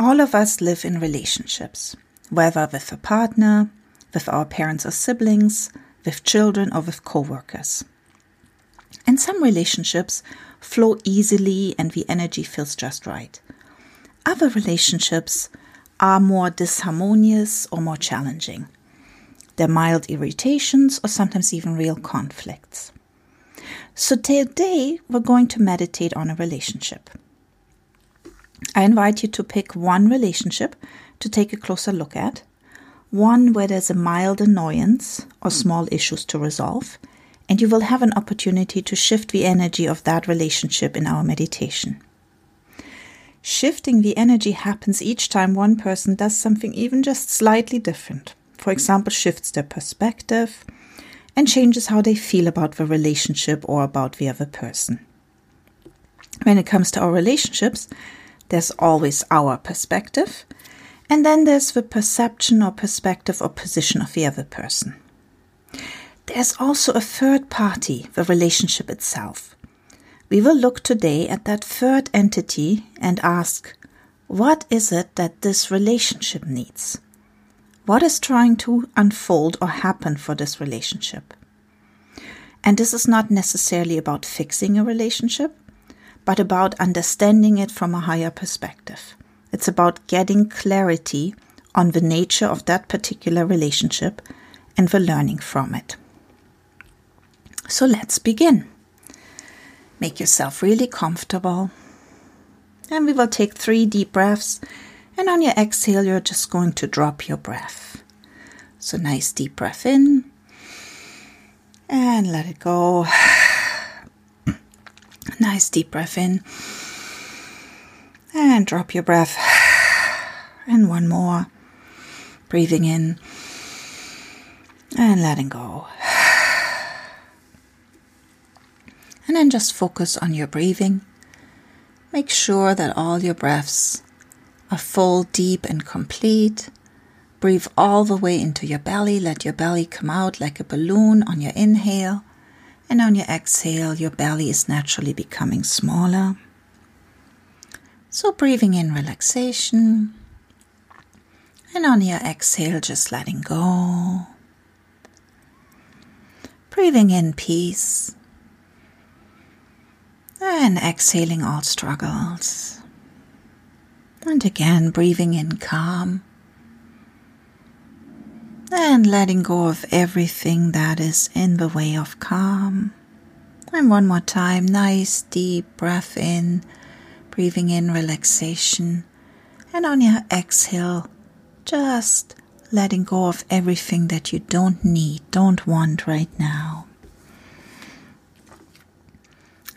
All of us live in relationships, whether with a partner, with our parents or siblings, with children, or with coworkers. And some relationships flow easily and the energy feels just right. Other relationships are more disharmonious or more challenging. They're mild irritations or sometimes even real conflicts. So today we're going to meditate on a relationship. I invite you to pick one relationship to take a closer look at, one where there's a mild annoyance or small issues to resolve, and you will have an opportunity to shift the energy of that relationship in our meditation. Shifting the energy happens each time one person does something even just slightly different. For example, shifts their perspective and changes how they feel about the relationship or about the other person. When it comes to our relationships, there's always our perspective, and then there's the perception or perspective or position of the other person. There's also a third party, the relationship itself. We will look today at that third entity and ask, what is it that this relationship needs? What is trying to unfold or happen for this relationship? And this is not necessarily about fixing a relationship, but about understanding it from a higher perspective. It's about getting clarity on the nature of that particular relationship and the learning from it. So let's begin. Make yourself really comfortable. And we will take three deep breaths. And on your exhale, you're just going to drop your breath. So, nice deep breath in. And let it go. nice deep breath in. And drop your breath. And one more. Breathing in. And letting go. And then just focus on your breathing. Make sure that all your breaths are full, deep, and complete. Breathe all the way into your belly. Let your belly come out like a balloon on your inhale. And on your exhale, your belly is naturally becoming smaller. So, breathing in relaxation. And on your exhale, just letting go. Breathing in peace. And exhaling all struggles. And again, breathing in calm. And letting go of everything that is in the way of calm. And one more time, nice deep breath in, breathing in relaxation. And on your exhale, just letting go of everything that you don't need, don't want right now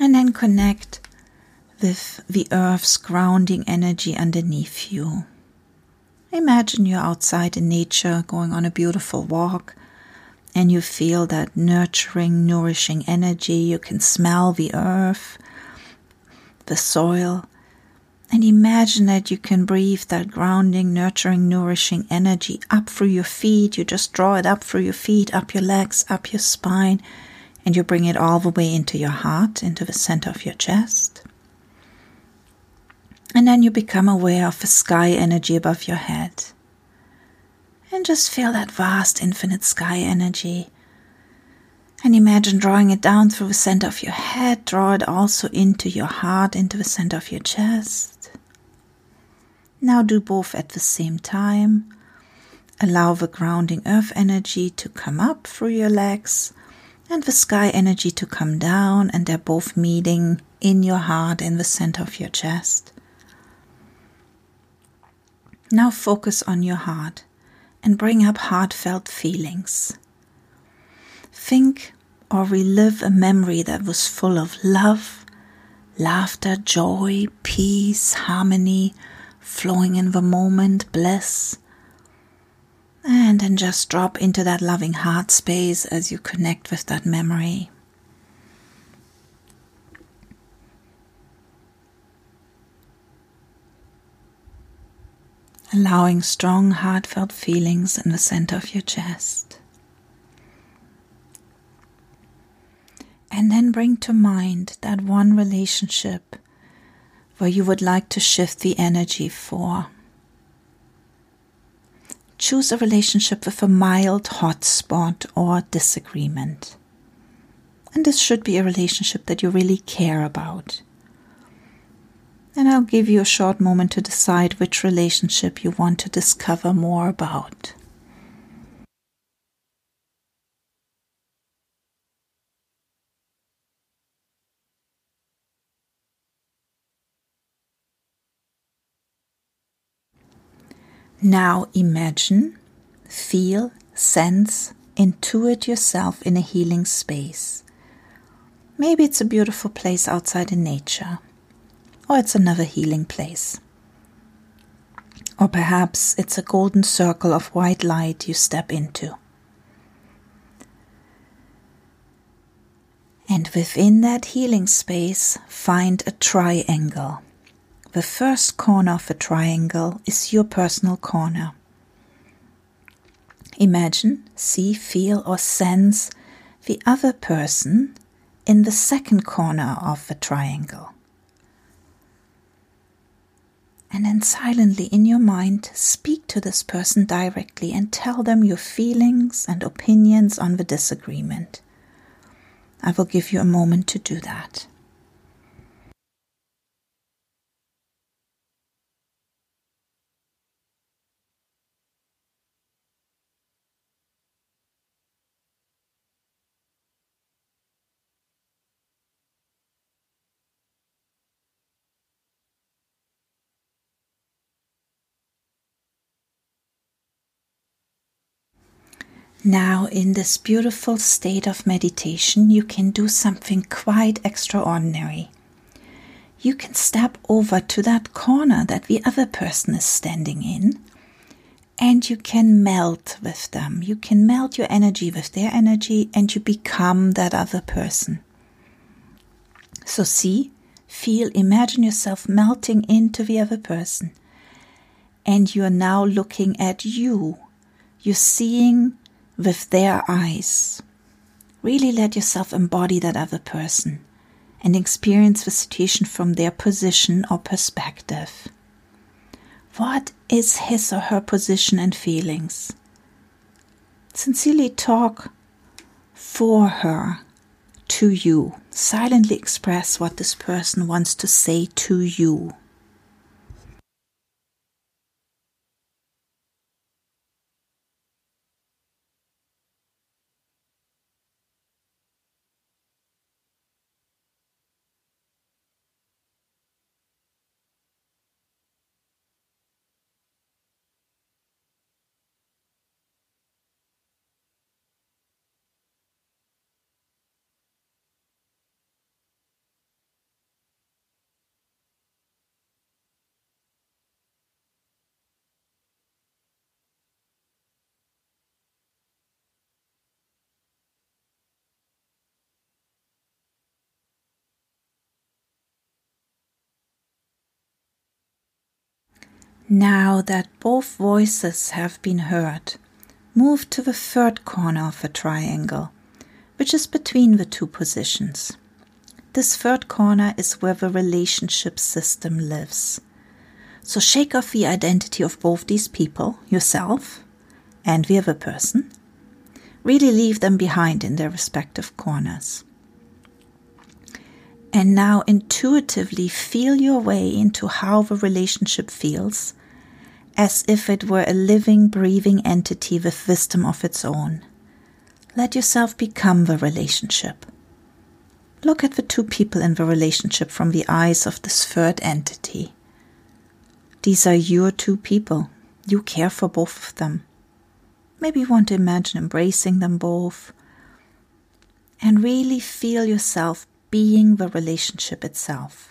and then connect with the earth's grounding energy underneath you. Imagine you're outside in nature going on a beautiful walk and you feel that nurturing, nourishing energy. You can smell the earth, the soil, and imagine that you can breathe that grounding, nurturing, nourishing energy up through your feet. You just draw it up through your feet, up your legs, up your spine and you bring it all the way into your heart, into the center of your chest. And then you become aware of the sky energy above your head. And just feel that vast, infinite sky energy. And imagine drawing it down through the center of your head, draw it also into your heart, into the center of your chest. Now do both at the same time. Allow the grounding earth energy to come up through your legs and the sky energy to come down, and they're both meeting in your heart in the center of your chest. Now focus on your heart and bring up heartfelt feelings. Think or relive a memory that was full of love, laughter, joy, peace, harmony, flowing in the moment, bliss, and then just drop into that loving heart space as you connect with that memory. Allowing strong, heartfelt feelings in the center of your chest. And then bring to mind that one relationship where you would like to shift the energy for choose a relationship with a mild hotspot or disagreement. And this should be a relationship that you really care about. And I'll give you a short moment to decide which relationship you want to discover more about. Now imagine, feel, sense, intuit yourself in a healing space. Maybe it's a beautiful place outside in nature, or it's another healing place. Or perhaps it's a golden circle of white light you step into. And within that healing space, find a triangle. The first corner of a triangle is your personal corner. Imagine, see, feel, or sense the other person in the second corner of the triangle. And then silently in your mind, speak to this person directly and tell them your feelings and opinions on the disagreement. I will give you a moment to do that. Now, in this beautiful state of meditation, you can do something quite extraordinary. You can step over to that corner that the other person is standing in, and you can melt with them. You can melt your energy with their energy, and you become that other person. So, see, feel, imagine yourself melting into the other person, and you are now looking at you. You're seeing with their eyes. Really let yourself embody that other person and experience the situation from their position or perspective. What is his or her position and feelings? Sincerely talk for her to you. Silently express what this person wants to say to you. Now that both voices have been heard, move to the third corner of a triangle, which is between the two positions. This third corner is where the relationship system lives. So shake off the identity of both these people, yourself and the other person. Really leave them behind in their respective corners. And now intuitively feel your way into how the relationship feels as if it were a living, breathing entity with wisdom of its own. Let yourself become the relationship. Look at the two people in the relationship from the eyes of this third entity. These are your two people. You care for both of them. Maybe you want to imagine embracing them both and really feel yourself being the relationship itself.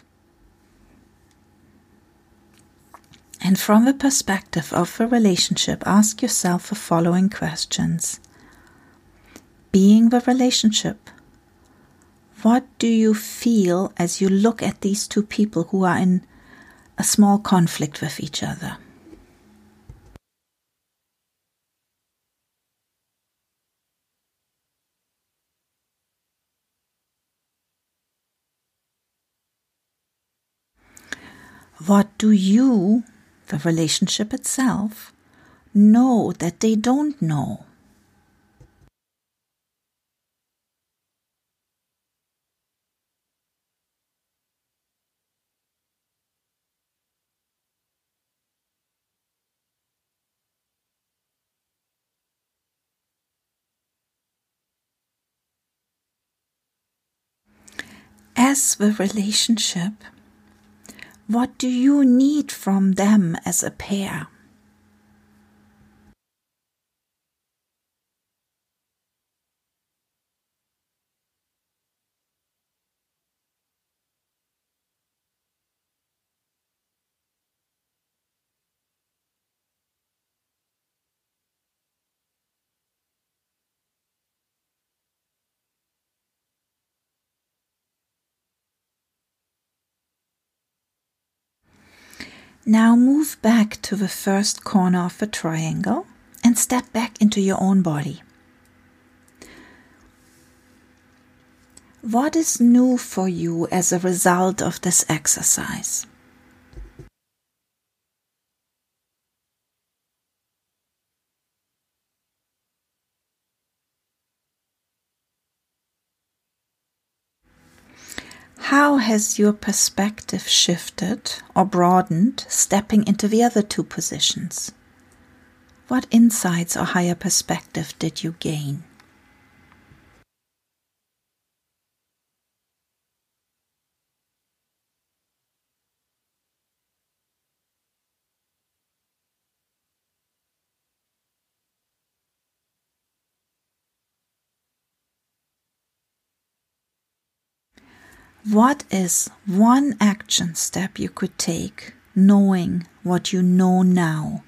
And from the perspective of a relationship, ask yourself the following questions Being the relationship, what do you feel as you look at these two people who are in a small conflict with each other? What do you the relationship itself, know that they don't know. as the relationship, what do you need from them as a pair? Now move back to the first corner of the triangle and step back into your own body. What is new for you as a result of this exercise? How has your perspective shifted or broadened stepping into the other two positions? What insights or higher perspective did you gain? What is one action step you could take knowing what you know now?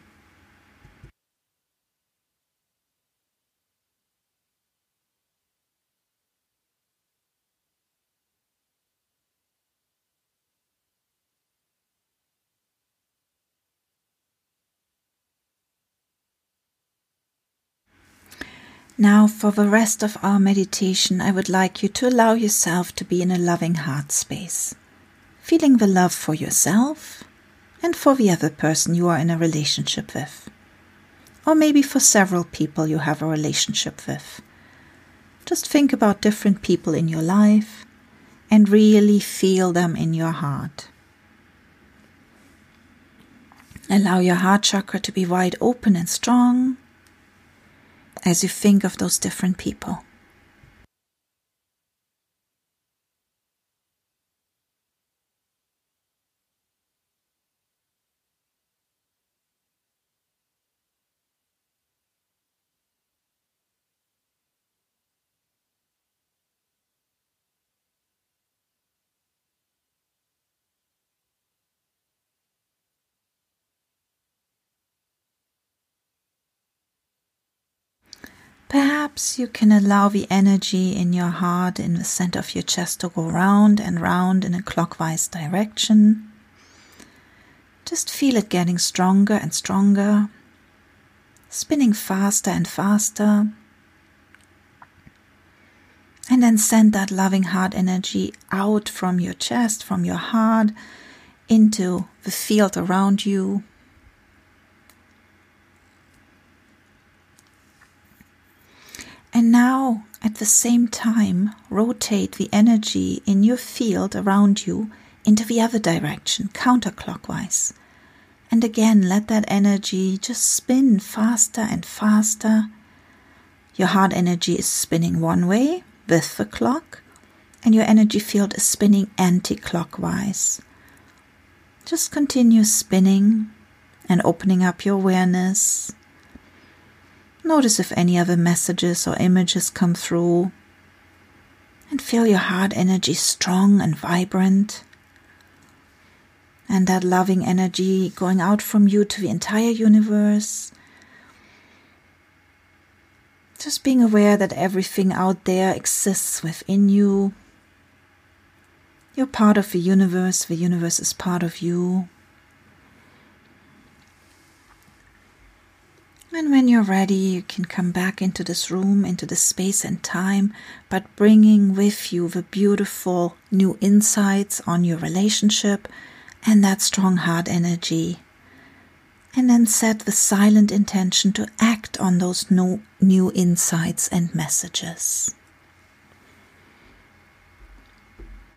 Now, for the rest of our meditation, I would like you to allow yourself to be in a loving heart space, feeling the love for yourself and for the other person you are in a relationship with, or maybe for several people you have a relationship with. Just think about different people in your life and really feel them in your heart. Allow your heart chakra to be wide open and strong as you think of those different people. Perhaps you can allow the energy in your heart in the center of your chest to go round and round in a clockwise direction. Just feel it getting stronger and stronger, spinning faster and faster. And then send that loving heart energy out from your chest, from your heart, into the field around you And now, at the same time, rotate the energy in your field around you into the other direction, counterclockwise. And again, let that energy just spin faster and faster. Your heart energy is spinning one way with the clock, and your energy field is spinning anti clockwise. Just continue spinning and opening up your awareness Notice if any other messages or images come through. And feel your heart energy strong and vibrant. And that loving energy going out from you to the entire universe. Just being aware that everything out there exists within you. You're part of the universe, the universe is part of you. When you're ready, you can come back into this room, into the space and time, but bringing with you the beautiful new insights on your relationship and that strong heart energy. And then set the silent intention to act on those new insights and messages.